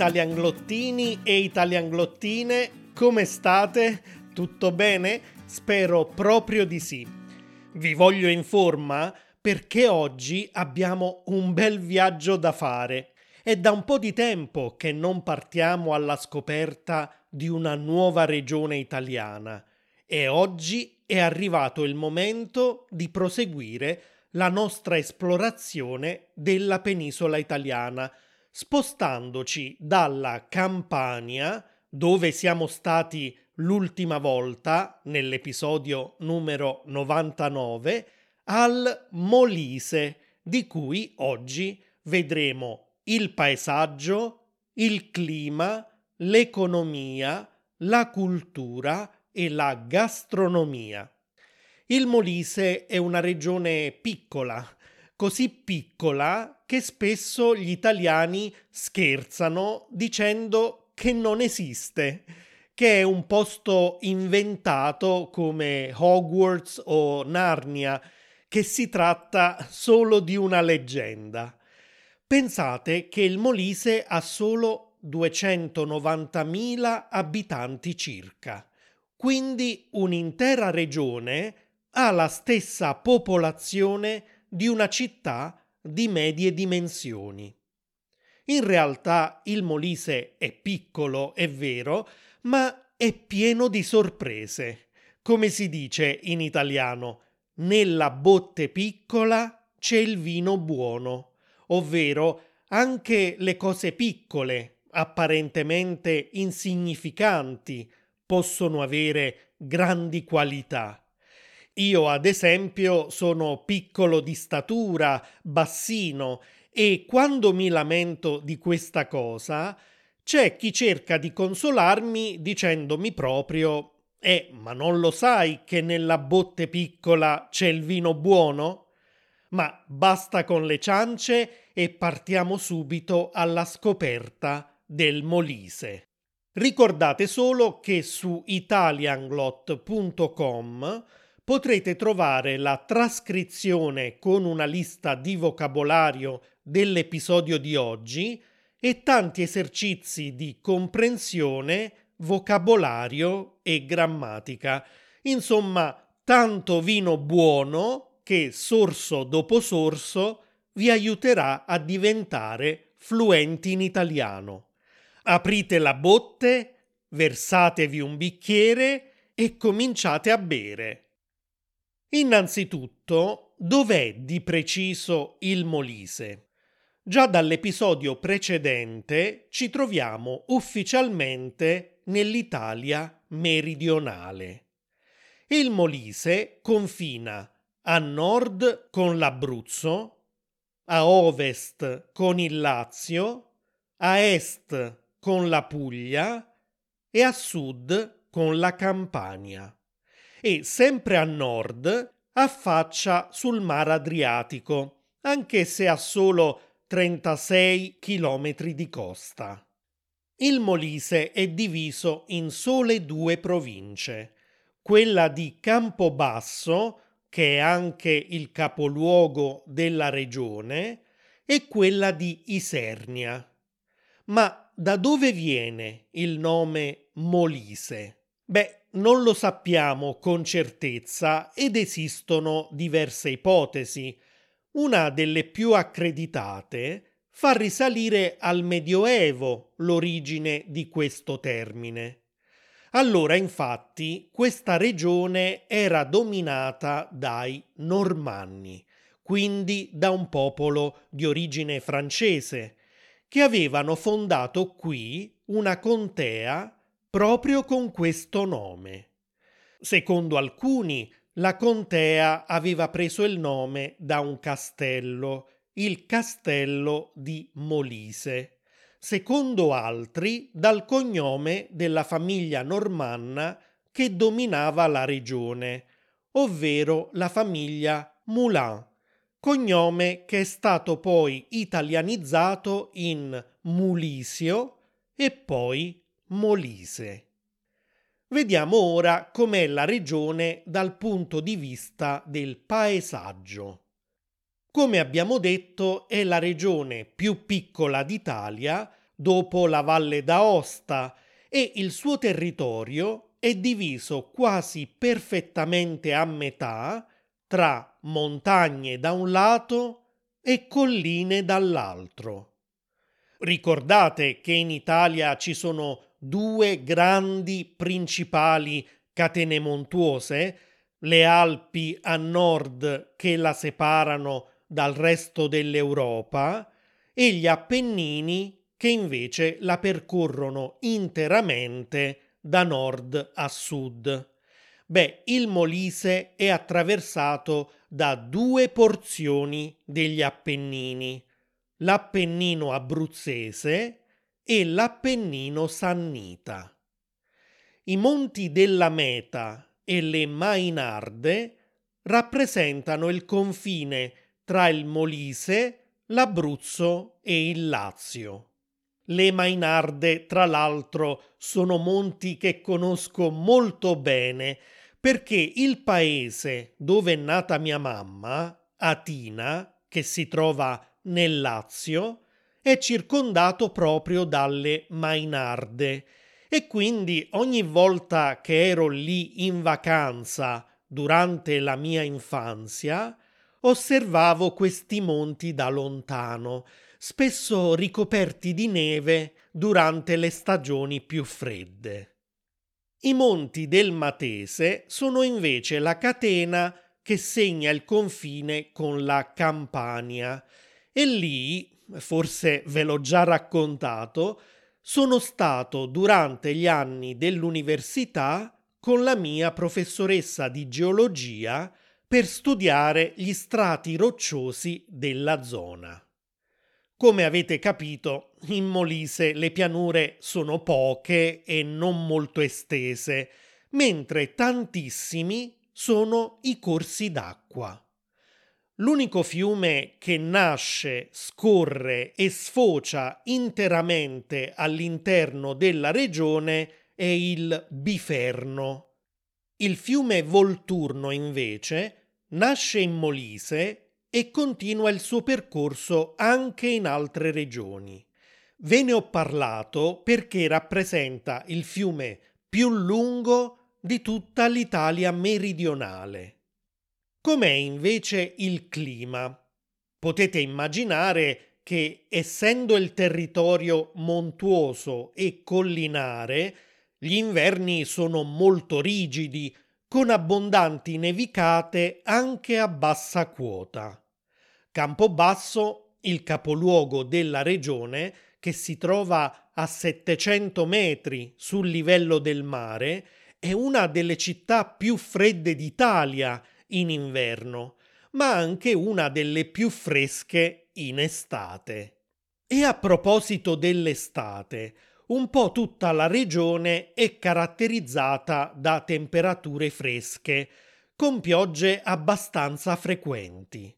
italianglottini e italianglottine, come state? Tutto bene? Spero proprio di sì. Vi voglio in forma perché oggi abbiamo un bel viaggio da fare. È da un po' di tempo che non partiamo alla scoperta di una nuova regione italiana e oggi è arrivato il momento di proseguire la nostra esplorazione della penisola italiana, spostandoci dalla Campania, dove siamo stati l'ultima volta nell'episodio numero 99, al Molise, di cui oggi vedremo il paesaggio, il clima, l'economia, la cultura e la gastronomia. Il Molise è una regione piccola, così piccola che spesso gli italiani scherzano dicendo che non esiste, che è un posto inventato come Hogwarts o Narnia, che si tratta solo di una leggenda. Pensate che il Molise ha solo 290.000 abitanti circa, quindi un'intera regione ha la stessa popolazione di una città di medie dimensioni. In realtà il Molise è piccolo, è vero, ma è pieno di sorprese. Come si dice in italiano, nella botte piccola c'è il vino buono, ovvero anche le cose piccole, apparentemente insignificanti, possono avere grandi qualità. Io, ad esempio, sono piccolo di statura, bassino, e quando mi lamento di questa cosa, c'è chi cerca di consolarmi dicendomi proprio Eh, ma non lo sai che nella botte piccola c'è il vino buono? Ma basta con le ciance e partiamo subito alla scoperta del Molise. Ricordate solo che su italianglot.com potrete trovare la trascrizione con una lista di vocabolario dell'episodio di oggi e tanti esercizi di comprensione, vocabolario e grammatica. Insomma, tanto vino buono che sorso dopo sorso vi aiuterà a diventare fluenti in italiano. Aprite la botte, versatevi un bicchiere e cominciate a bere. Innanzitutto, dov'è di preciso il Molise? Già dall'episodio precedente ci troviamo ufficialmente nell'Italia meridionale. Il Molise confina a nord con l'Abruzzo, a ovest con il Lazio, a est con la Puglia e a sud con la Campania e sempre a nord affaccia sul Mar Adriatico, anche se ha solo 36 km di costa. Il Molise è diviso in sole due province, quella di Campobasso, che è anche il capoluogo della regione, e quella di Isernia. Ma da dove viene il nome Molise? Beh, non lo sappiamo con certezza ed esistono diverse ipotesi. Una delle più accreditate fa risalire al Medioevo l'origine di questo termine. Allora, infatti, questa regione era dominata dai Normanni, quindi da un popolo di origine francese, che avevano fondato qui una contea proprio con questo nome. Secondo alcuni, la contea aveva preso il nome da un castello, il castello di Molise, secondo altri dal cognome della famiglia normanna che dominava la regione, ovvero la famiglia Moulin, cognome che è stato poi italianizzato in Mulisio e poi Molise. Vediamo ora com'è la regione dal punto di vista del paesaggio. Come abbiamo detto, è la regione più piccola d'Italia dopo la Valle d'Aosta e il suo territorio è diviso quasi perfettamente a metà tra montagne da un lato e colline dall'altro. Ricordate che in Italia ci sono due grandi principali catene montuose, le Alpi a nord che la separano dal resto dell'Europa e gli Appennini che invece la percorrono interamente da nord a sud. Beh, il Molise è attraversato da due porzioni degli Appennini, l'Appennino abruzzese e l'Appennino sannita. I monti della Meta e le Mainarde rappresentano il confine tra il Molise, l'Abruzzo e il Lazio. Le Mainarde, tra l'altro, sono monti che conosco molto bene perché il paese dove è nata mia mamma, Atina, che si trova nel Lazio, è circondato proprio dalle Mainarde e quindi ogni volta che ero lì in vacanza durante la mia infanzia, osservavo questi monti da lontano, spesso ricoperti di neve durante le stagioni più fredde. I monti del Matese sono invece la catena che segna il confine con la Campania e lì, forse ve l'ho già raccontato, sono stato durante gli anni dell'università con la mia professoressa di geologia per studiare gli strati rocciosi della zona. Come avete capito, in Molise le pianure sono poche e non molto estese, mentre tantissimi sono i corsi d'acqua. L'unico fiume che nasce, scorre e sfocia interamente all'interno della regione è il Biferno. Il fiume Volturno, invece, nasce in Molise e continua il suo percorso anche in altre regioni. Ve ne ho parlato perché rappresenta il fiume più lungo di tutta l'Italia meridionale. Com'è invece il clima? Potete immaginare che, essendo il territorio montuoso e collinare, gli inverni sono molto rigidi, con abbondanti nevicate anche a bassa quota. Campobasso, il capoluogo della regione, che si trova a 700 metri sul livello del mare, è una delle città più fredde d'Italia in inverno, ma anche una delle più fresche in estate. E a proposito dell'estate, un po' tutta la regione è caratterizzata da temperature fresche, con piogge abbastanza frequenti.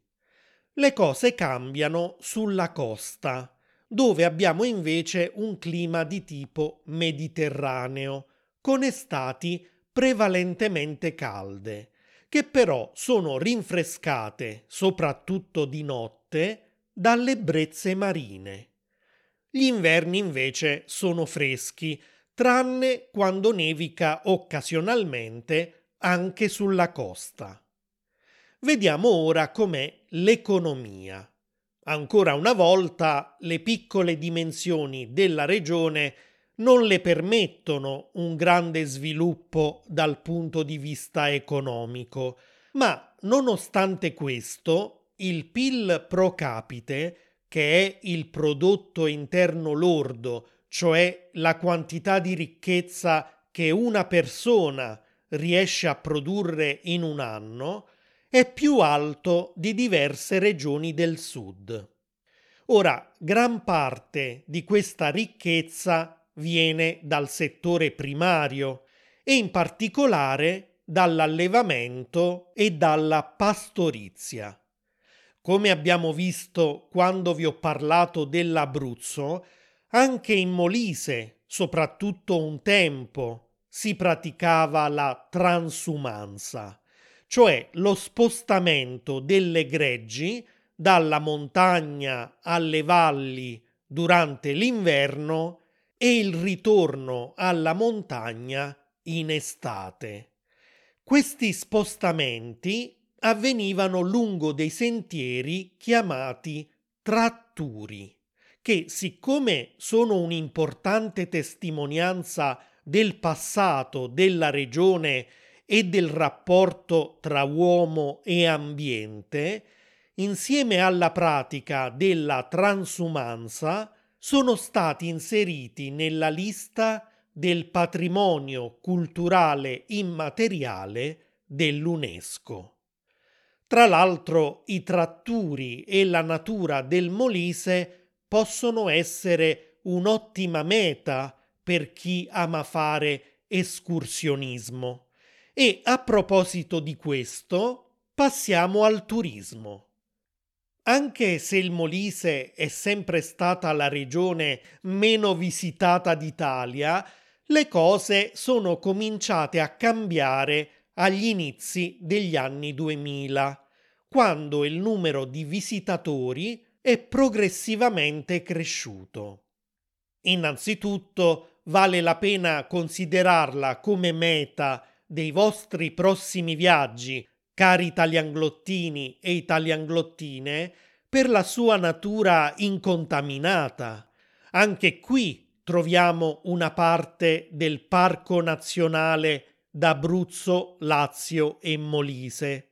Le cose cambiano sulla costa, dove abbiamo invece un clima di tipo mediterraneo, con estati prevalentemente calde, che però sono rinfrescate, soprattutto di notte, dalle brezze marine. Gli inverni invece sono freschi, tranne quando nevica occasionalmente anche sulla costa. Vediamo ora com'è l'economia. Ancora una volta le piccole dimensioni della regione non le permettono un grande sviluppo dal punto di vista economico, ma nonostante questo il PIL pro capite che è il prodotto interno lordo, cioè la quantità di ricchezza che una persona riesce a produrre in un anno, è più alto di diverse regioni del sud. Ora, gran parte di questa ricchezza viene dal settore primario e in particolare dall'allevamento e dalla pastorizia. Come abbiamo visto quando vi ho parlato dell'Abruzzo, anche in Molise, soprattutto un tempo, si praticava la transumanza, cioè lo spostamento delle greggi dalla montagna alle valli, durante l'inverno e il ritorno alla montagna in estate. Questi spostamenti avvenivano lungo dei sentieri chiamati tratturi, che siccome sono un'importante testimonianza del passato della regione e del rapporto tra uomo e ambiente, insieme alla pratica della transumanza, sono stati inseriti nella lista del patrimonio culturale immateriale dell'UNESCO. Tra l'altro i tratturi e la natura del Molise possono essere un'ottima meta per chi ama fare escursionismo. E a proposito di questo, passiamo al turismo. Anche se il Molise è sempre stata la regione meno visitata d'Italia, le cose sono cominciate a cambiare agli inizi degli anni 2000, quando il numero di visitatori è progressivamente cresciuto. Innanzitutto vale la pena considerarla come meta dei vostri prossimi viaggi cari italianglottini e italianglottine, per la sua natura incontaminata. Anche qui troviamo una parte del Parco Nazionale d'Abruzzo, Lazio e Molise.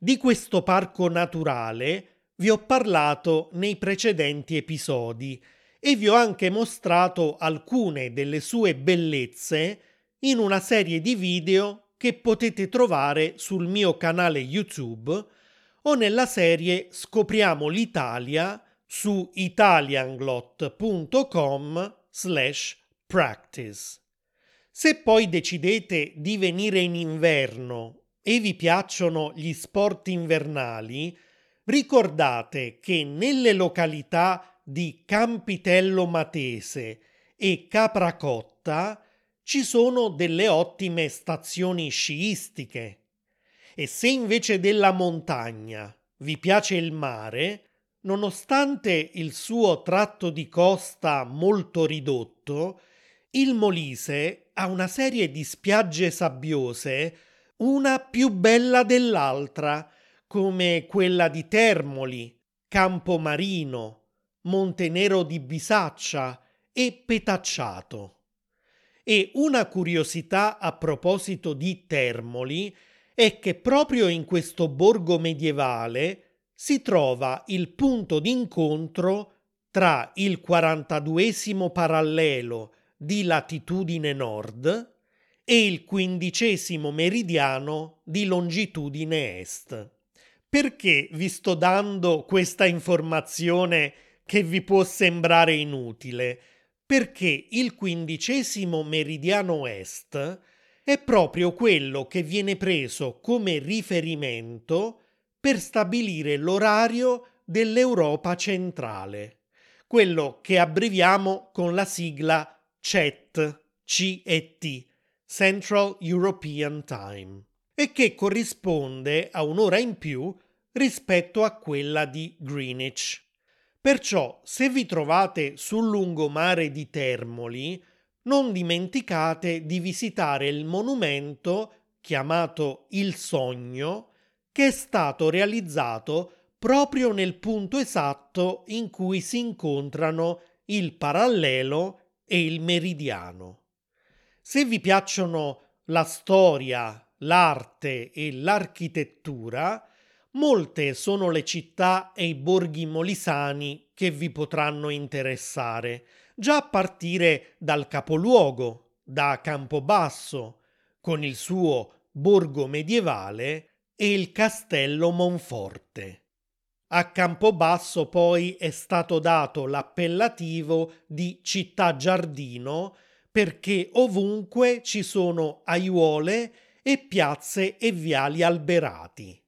Di questo parco naturale vi ho parlato nei precedenti episodi e vi ho anche mostrato alcune delle sue bellezze in una serie di video che potete trovare sul mio canale YouTube o nella serie Scopriamo l'Italia su italianglot.com slash practice. Se poi decidete di venire in inverno e vi piacciono gli sport invernali, ricordate che nelle località di Campitello Matese e Capracotta ci sono delle ottime stazioni sciistiche. E se invece della montagna vi piace il mare, nonostante il suo tratto di costa molto ridotto, il Molise ha una serie di spiagge sabbiose, una più bella dell'altra, come quella di Termoli, Campomarino, Montenero di Bisaccia e Petacciato. E una curiosità a proposito di Termoli è che proprio in questo borgo medievale si trova il punto d'incontro tra il 42 parallelo di latitudine nord e il quindicesimo meridiano di longitudine est. Perché vi sto dando questa informazione che vi può sembrare inutile? Perché il quindicesimo meridiano est è proprio quello che viene preso come riferimento per stabilire l'orario dell'Europa centrale, quello che abbreviamo con la sigla CET, CET, Central European Time, e che corrisponde a un'ora in più rispetto a quella di Greenwich. Perciò, se vi trovate sul lungomare di Termoli, non dimenticate di visitare il monumento chiamato Il Sogno, che è stato realizzato proprio nel punto esatto in cui si incontrano il parallelo e il meridiano. Se vi piacciono la storia, l'arte e l'architettura, Molte sono le città e i borghi molisani che vi potranno interessare, già a partire dal capoluogo, da Campobasso, con il suo borgo medievale e il castello Monforte. A Campobasso poi è stato dato l'appellativo di città giardino perché ovunque ci sono aiuole e piazze e viali alberati.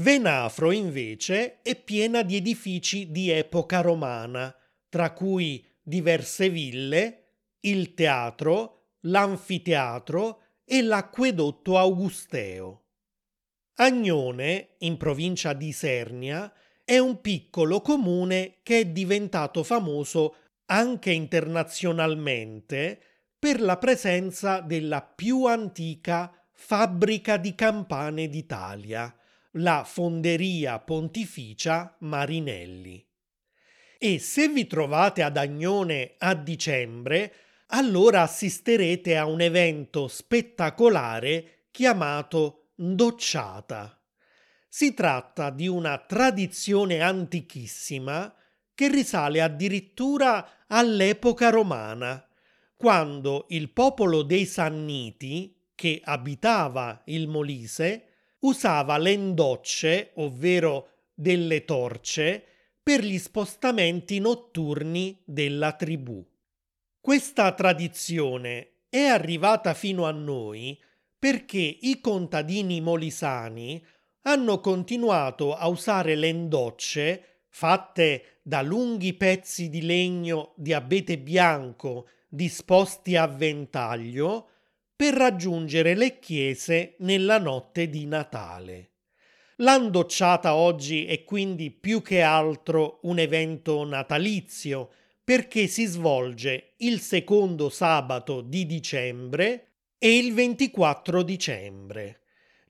Venafro invece è piena di edifici di epoca romana, tra cui diverse ville, il teatro, l'anfiteatro e l'acquedotto augusteo. Agnone, in provincia di Isernia, è un piccolo comune che è diventato famoso anche internazionalmente per la presenza della più antica fabbrica di campane d'Italia, la Fonderia Pontificia Marinelli. E se vi trovate ad Agnone a dicembre, allora assisterete a un evento spettacolare chiamato Ndocciata. Si tratta di una tradizione antichissima che risale addirittura all'epoca romana, quando il popolo dei Sanniti, che abitava il Molise, usava le ndocce, ovvero delle torce, per gli spostamenti notturni della tribù. Questa tradizione è arrivata fino a noi perché i contadini molisani hanno continuato a usare le ndocce fatte da lunghi pezzi di legno di abete bianco disposti a ventaglio per raggiungere le chiese nella notte di Natale. L'andocciata oggi è quindi più che altro un evento natalizio perché si svolge il secondo sabato di dicembre e il 24 dicembre.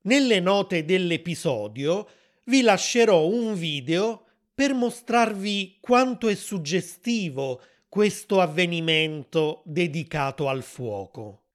Nelle note dell'episodio vi lascerò un video per mostrarvi quanto è suggestivo questo avvenimento dedicato al fuoco.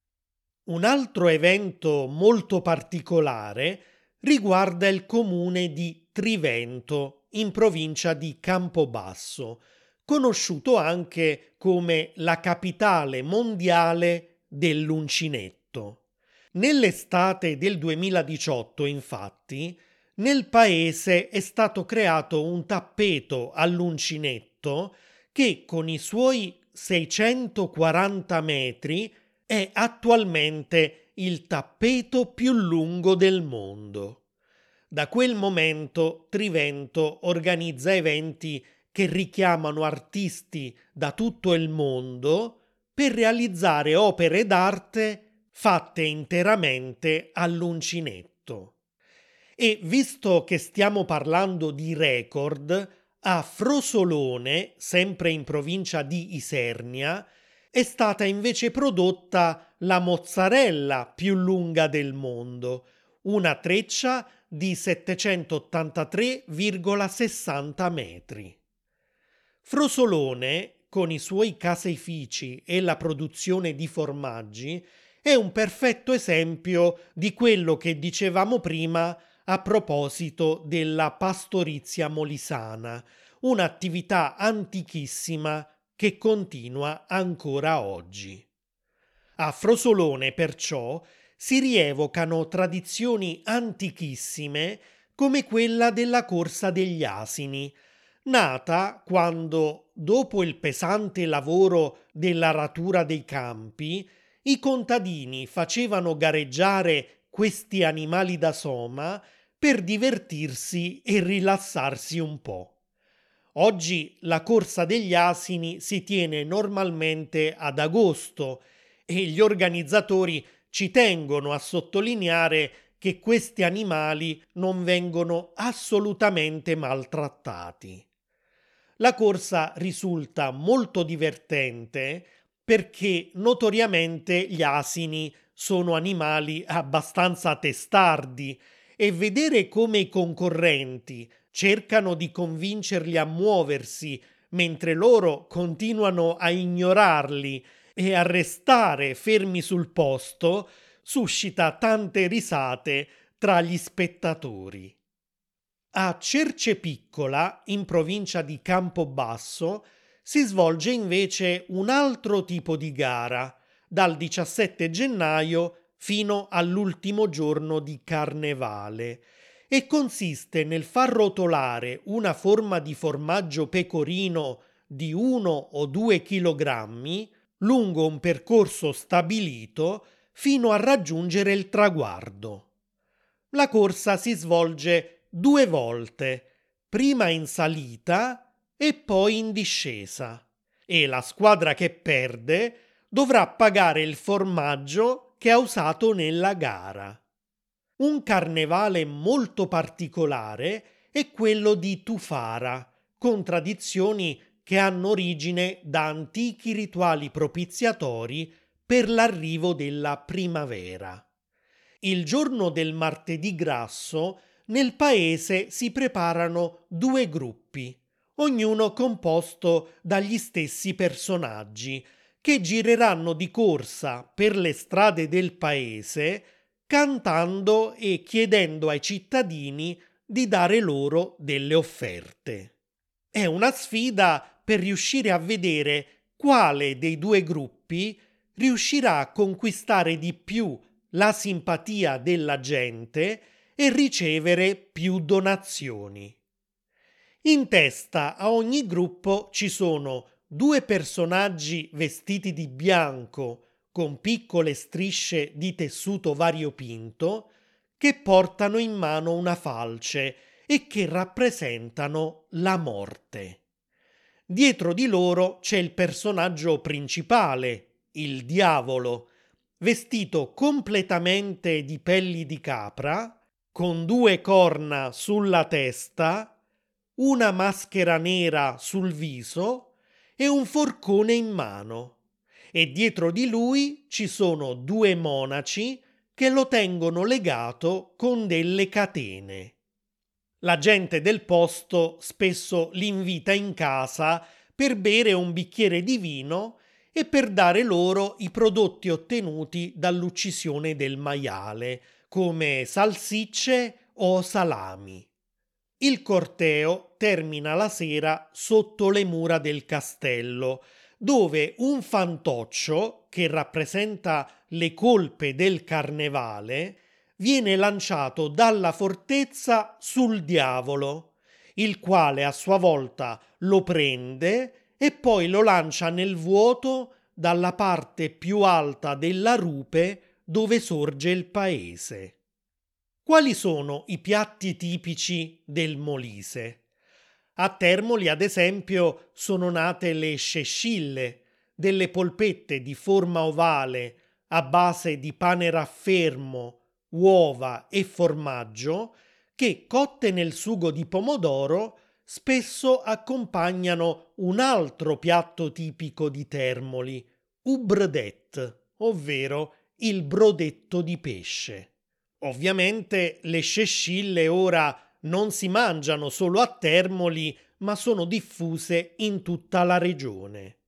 Un altro evento molto particolare riguarda il comune di Trivento, in provincia di Campobasso, conosciuto anche come la capitale mondiale dell'uncinetto. Nell'estate del 2018, infatti, nel paese è stato creato un tappeto all'uncinetto che con i suoi 640 metri è attualmente il tappeto più lungo del mondo. Da quel momento Trivento organizza eventi che richiamano artisti da tutto il mondo per realizzare opere d'arte fatte interamente all'uncinetto. E visto che stiamo parlando di record, a Frosolone, sempre in provincia di Isernia, è stata invece prodotta la mozzarella più lunga del mondo, una treccia di 783,60 metri. Frosolone, con i suoi caseifici e la produzione di formaggi, è un perfetto esempio di quello che dicevamo prima a proposito della pastorizia molisana, un'attività antichissima che continua ancora oggi. A Frosolone, perciò, si rievocano tradizioni antichissime come quella della corsa degli asini, nata quando, dopo il pesante lavoro dell'aratura dei campi, i contadini facevano gareggiare questi animali da soma per divertirsi e rilassarsi un po'. Oggi la corsa degli asini si tiene normalmente ad agosto e gli organizzatori ci tengono a sottolineare che questi animali non vengono assolutamente maltrattati. La corsa risulta molto divertente perché notoriamente gli asini sono animali abbastanza testardi e vedere come i concorrenti cercano di convincerli a muoversi mentre loro continuano a ignorarli e a restare fermi sul posto suscita tante risate tra gli spettatori. A Cercepiccola, in provincia di Campobasso, si svolge invece un altro tipo di gara, dal 17 gennaio fino all'ultimo giorno di carnevale, e consiste nel far rotolare una forma di formaggio pecorino di 1 o 2 kg lungo un percorso stabilito fino a raggiungere il traguardo. La corsa si svolge due volte, prima in salita e poi in discesa, e la squadra che perde dovrà pagare il formaggio che ha usato nella gara. Un carnevale molto particolare e quello di Tufara, con tradizioni che hanno origine da antichi rituali propiziatori per l'arrivo della primavera. Il giorno del martedì grasso nel paese si preparano due gruppi, ognuno composto dagli stessi personaggi, che gireranno di corsa per le strade del paese cantando e chiedendo ai cittadini di dare loro delle offerte. È una sfida per riuscire a vedere quale dei due gruppi riuscirà a conquistare di più la simpatia della gente e ricevere più donazioni. In testa a ogni gruppo ci sono due personaggi vestiti di bianco con piccole strisce di tessuto variopinto che portano in mano una falce e che rappresentano la morte. Dietro di loro c'è il personaggio principale, il diavolo, vestito completamente di pelli di capra, con due corna sulla testa, una maschera nera sul viso e un forcone in mano. E dietro di lui ci sono due monaci che lo tengono legato con delle catene. La gente del posto spesso l'invita in casa per bere un bicchiere di vino e per dare loro i prodotti ottenuti dall'uccisione del maiale, come salsicce o salami. Il corteo termina la sera sotto le mura del castello, dove un fantoccio, che rappresenta le colpe del carnevale, viene lanciato dalla fortezza sul diavolo, il quale a sua volta lo prende e poi lo lancia nel vuoto dalla parte più alta della rupe dove sorge il paese. Quali sono i piatti tipici del Molise? A Termoli, ad esempio, sono nate le scescille, delle polpette di forma ovale a base di pane raffermo, uova e formaggio che, cotte nel sugo di pomodoro, spesso accompagnano un altro piatto tipico di Termoli, ubredet, ovvero il brodetto di pesce. Ovviamente le scescille ora non si mangiano solo a Termoli, ma sono diffuse in tutta la regione.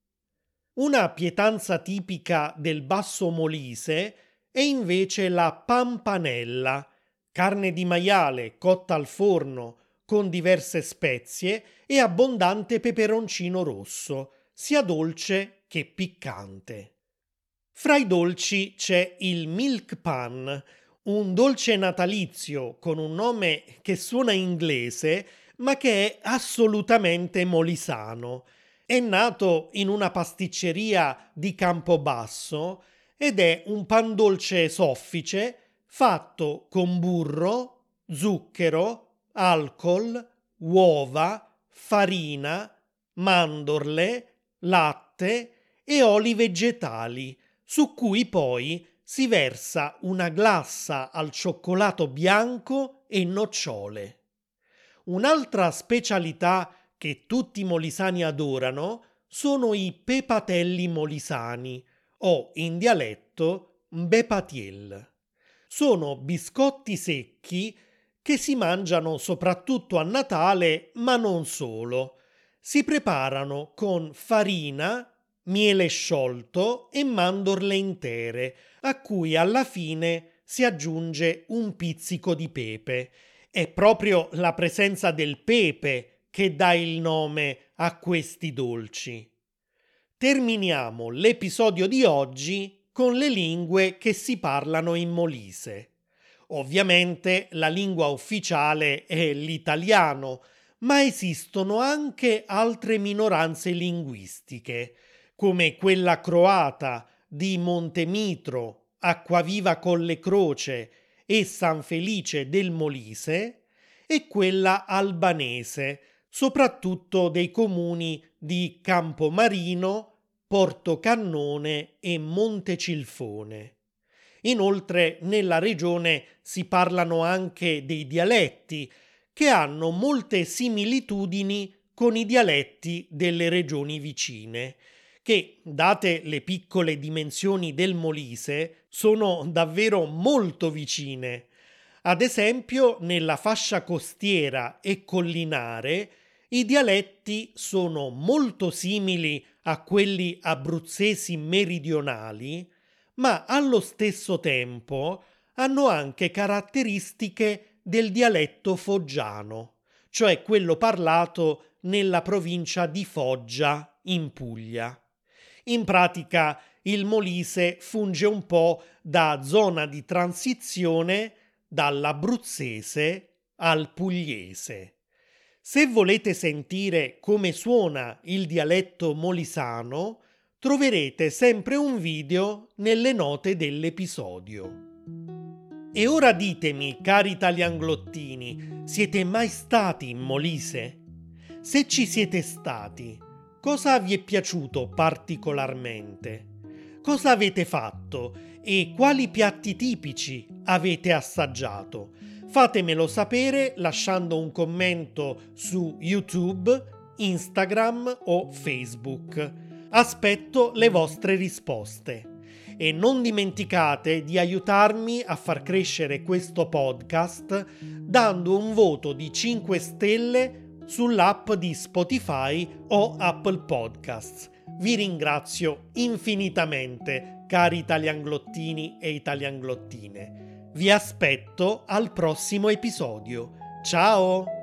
Una pietanza tipica del Basso Molise è invece la pampanella, carne di maiale cotta al forno con diverse spezie e abbondante peperoncino rosso, sia dolce che piccante. Fra i dolci c'è il milk pan, un dolce natalizio con un nome che suona inglese ma che è assolutamente molisano. È nato in una pasticceria di Campobasso ed è un pan dolce soffice fatto con burro, zucchero, alcol, uova, farina, mandorle, latte e oli vegetali, su cui poi si versa una glassa al cioccolato bianco e nocciole. Un'altra specialità che tutti i molisani adorano sono i pepatelli molisani o in dialetto mbepatiel. Sono biscotti secchi che si mangiano soprattutto a Natale, ma non solo. Si preparano con farina, miele sciolto e mandorle intere, a cui alla fine si aggiunge un pizzico di pepe. È proprio la presenza del pepe che dà il nome a questi dolci. Terminiamo l'episodio di oggi con le lingue che si parlano in Molise. Ovviamente la lingua ufficiale è l'italiano, ma esistono anche altre minoranze linguistiche, come quella croata di Montemitro, Acquaviva Colle Croce e San Felice del Molise, e quella albanese, soprattutto dei comuni di Campomarino, Porto Cannone e Montecilfone. Inoltre nella regione si parlano anche dei dialetti che hanno molte similitudini con i dialetti delle regioni vicine, che, date le piccole dimensioni del Molise, sono davvero molto vicine. Ad esempio, nella fascia costiera e collinare, i dialetti sono molto simili a quelli abruzzesi meridionali, ma allo stesso tempo hanno anche caratteristiche del dialetto foggiano, cioè quello parlato nella provincia di Foggia, in Puglia. In pratica il Molise funge un po' da zona di transizione dall'abruzzese al pugliese. Se volete sentire come suona il dialetto molisano, troverete sempre un video nelle note dell'episodio. E ora ditemi, cari italianglottini, siete mai stati in Molise? Se ci siete stati, cosa vi è piaciuto particolarmente? Cosa avete fatto e quali piatti tipici avete assaggiato? Fatemelo sapere lasciando un commento su YouTube, Instagram o Facebook. Aspetto le vostre risposte. E non dimenticate di aiutarmi a far crescere questo podcast dando un voto di 5 stelle sull'app di Spotify o Apple Podcasts. Vi ringrazio infinitamente, cari italianglottini e italianglottine. Vi aspetto al prossimo episodio. Ciao!